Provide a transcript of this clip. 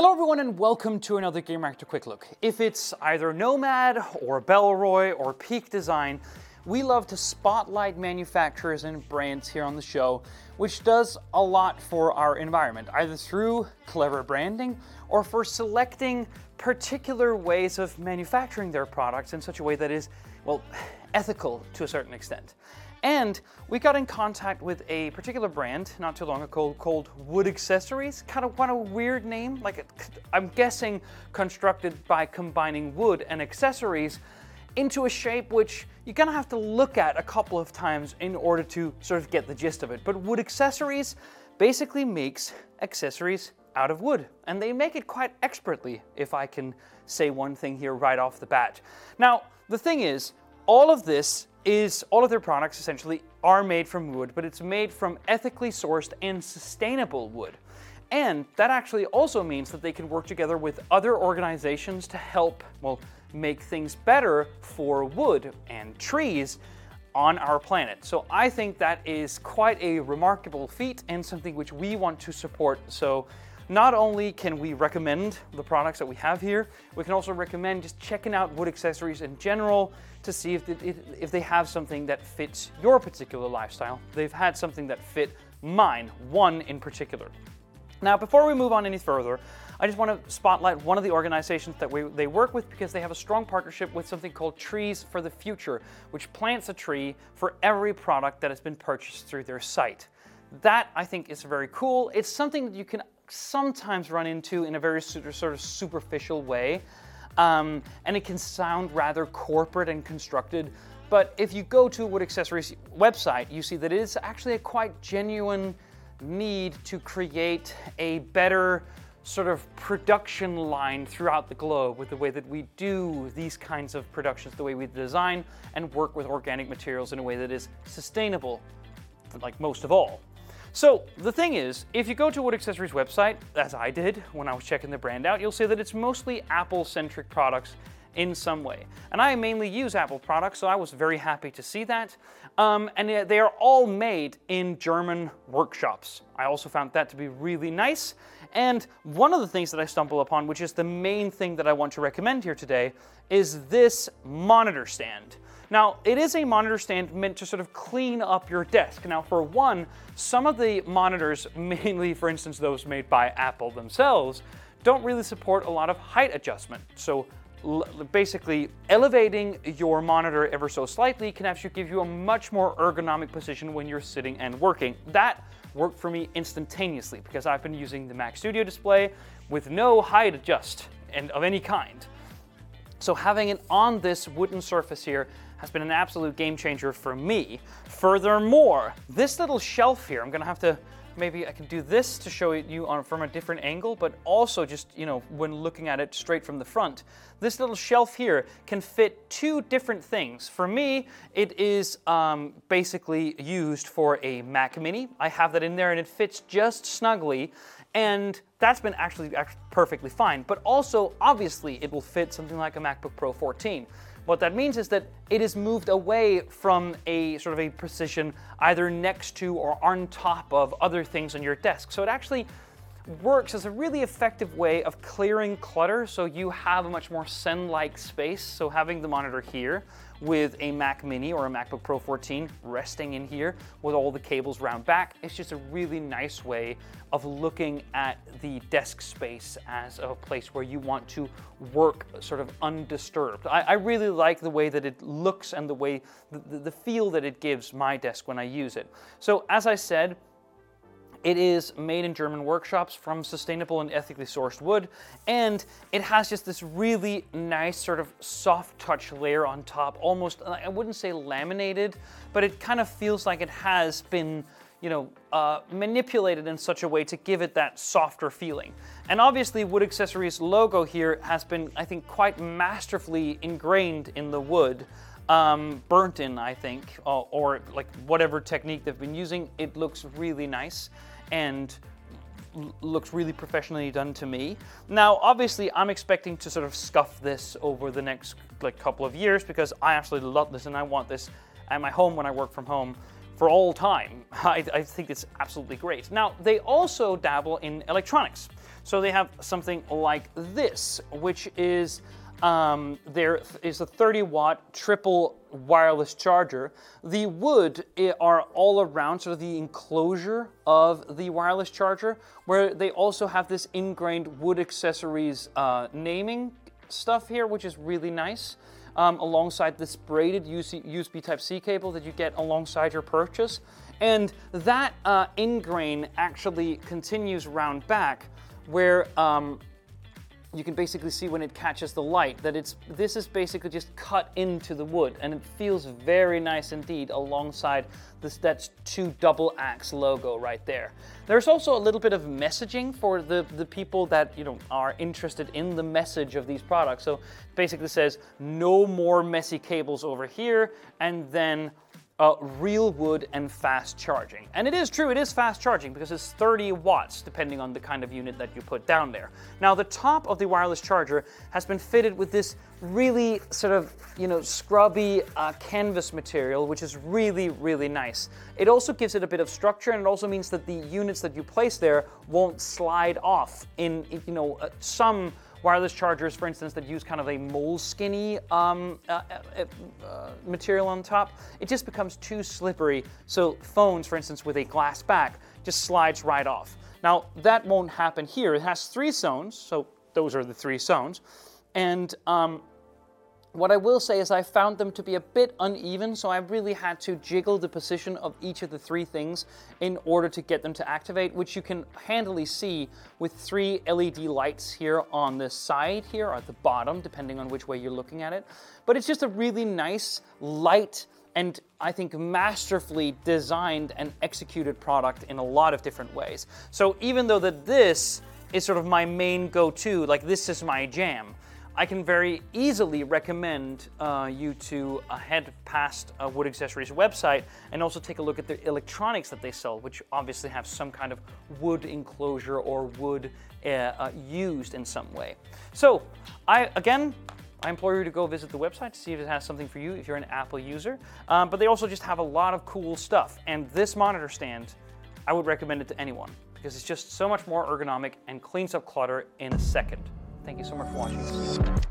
Hello everyone and welcome to another Gamereactor Quick Look. If it's either Nomad or Bellroy or Peak Design, we love to spotlight manufacturers and brands here on the show, which does a lot for our environment, either through clever branding or for selecting particular ways of manufacturing their products in such a way that is, well, ethical to a certain extent. And we got in contact with a particular brand not too long ago called Woodcessories. Kind of what a weird name. Like I'm guessing constructed by combining wood and accessories into a shape which you're gonna have to look at a couple of times in order to sort of get the gist of it. But Woodcessories basically makes accessories out of wood, and they make it quite expertly, if I can say one thing here right off the bat. Now, the thing is, all of this is all of their products essentially are made from wood, but it's made from ethically sourced and sustainable wood. And that actually also means that they can work together with other organizations to help, well, make things better for wood and trees on our planet. So I think that is quite a remarkable feat and something which we want to support. So not only can we recommend the products that we have here, we can also recommend just checking out Woodcessories in general to see if, it, if they have something that fits your particular lifestyle. They've had something that fit mine, one in particular. Now, before we move on any further, I just want to spotlight one of the organizations that we, they work with because they have a strong partnership with something called Trees for the Future, which plants a tree for every product that has been purchased through their site. That I think is very cool. It's something that you can sometimes run into in a very sort of superficial way. Um, and it can sound rather corporate and constructed. But if you go to a Woodcessories website, you see that it is actually a quite genuine need to create a better sort of production line throughout the globe with the way that we do these kinds of productions, the way we design and work with organic materials in a way that is sustainable, like most of all. So the thing is, if you go to Woodcessories website, as I did when I was checking the brand out, you'll see that it's mostly Apple-centric products in some way. And I mainly use Apple products, so I was very happy to see that. Um, and they are all made in German workshops. I also found that to be really nice. And one of the things that I stumble upon, which is the main thing that I want to recommend here today, is this monitor stand. Now, it is a monitor stand meant to sort of clean up your desk. Now, for one, some of the monitors, mainly for instance those made by Apple themselves, don't really support a lot of height adjustment. So basically elevating your monitor ever so slightly can actually give you a much more ergonomic position when you're sitting and working. That worked for me instantaneously because I've been using the Mac Studio display with no height adjust and of any kind. So having it on this wooden surface here has been an absolute game changer for me. Furthermore, this little shelf here, I'm gonna have to, maybe I can do this to show you on, from a different angle, but also just, you know, when looking at it straight from the front. This little shelf here can fit two different things. For me, it is um, basically used for a Mac Mini. I have that in there and it fits just snugly. And that's been actually, actually perfectly fine. But also, obviously, it will fit something like a MacBook Pro 14. What that means is that it is moved away from a sort of a position either next to or on top of other things on your desk. So it actually works as a really effective way of clearing clutter so you have a much more Zen-like space. So having the monitor here with a Mac Mini or a MacBook Pro 14 resting in here with all the cables round back. It's just a really nice way of looking at the desk space as a place where you want to work sort of undisturbed. I, I really like the way that it looks and the way, the, the feel that it gives my desk when I use it. So as I said, it is made in German workshops from sustainable and ethically sourced wood, and it has just this really nice sort of soft touch layer on top, almost, I wouldn't say laminated, but it kind of feels like it has been you know, uh, manipulated in such a way to give it that softer feeling. And obviously Woodcessories logo here has been, I think, quite masterfully ingrained in the wood. Um, burnt in, I think, or, or like whatever technique they've been using, it looks really nice and looks really professionally done to me. Now, obviously, I'm expecting to sort of scuff this over the next like couple of years because I absolutely love this and I want this at my home when I work from home for all time. I, I think it's absolutely great. Now, they also dabble in electronics. So they have something like this, which is um, there is a 30 watt triple wireless charger. The wood are all around sort of the enclosure of the wireless charger, where they also have this ingrained Woodcessories uh, naming stuff here, which is really nice. Um, alongside this braided USB Type-C cable that you get alongside your purchase. And that uh, ingrain actually continues round back where um, you can basically see when it catches the light that it's this is basically just cut into the wood and it feels very nice indeed alongside this that's two double axe logo right there. There's also a little bit of messaging for the, the people that you know are interested in the message of these products. So basically says no more messy cables over here and then uh, real wood and fast charging. And it is true, it is fast charging because it's 30 watts depending on the kind of unit that you put down there. Now the top of the wireless charger has been fitted with this really sort of, you know, scrubby uh, canvas material, which is really, really nice. It also gives it a bit of structure and it also means that the units that you place there won't slide off in, you know, uh, some wireless chargers, for instance, that use kind of a moleskinny um, uh, uh, uh, material on top, it just becomes too slippery. So phones, for instance, with a glass back, just slides right off. Now that won't happen here. It has three zones, so those are the three zones, and um, what I will say is I found them to be a bit uneven, so I really had to jiggle the position of each of the three things in order to get them to activate, which you can handily see with three LED lights here on the side here, or at the bottom, depending on which way you're looking at it. But it's just a really nice, light, and I think masterfully designed and executed product in a lot of different ways. So even though that this is sort of my main go-to, like this is my jam, I can very easily recommend uh, you to uh, head past uh, Woodcessories website and also take a look at the electronics that they sell, which obviously have some kind of wood enclosure or wood uh, uh, used in some way. So, I again, I implore you to go visit the website to see if it has something for you if you're an Apple user. Um, but they also just have a lot of cool stuff. And this monitor stand, I would recommend it to anyone because it's just so much more ergonomic and cleans up clutter in a second. Thank you so much for watching.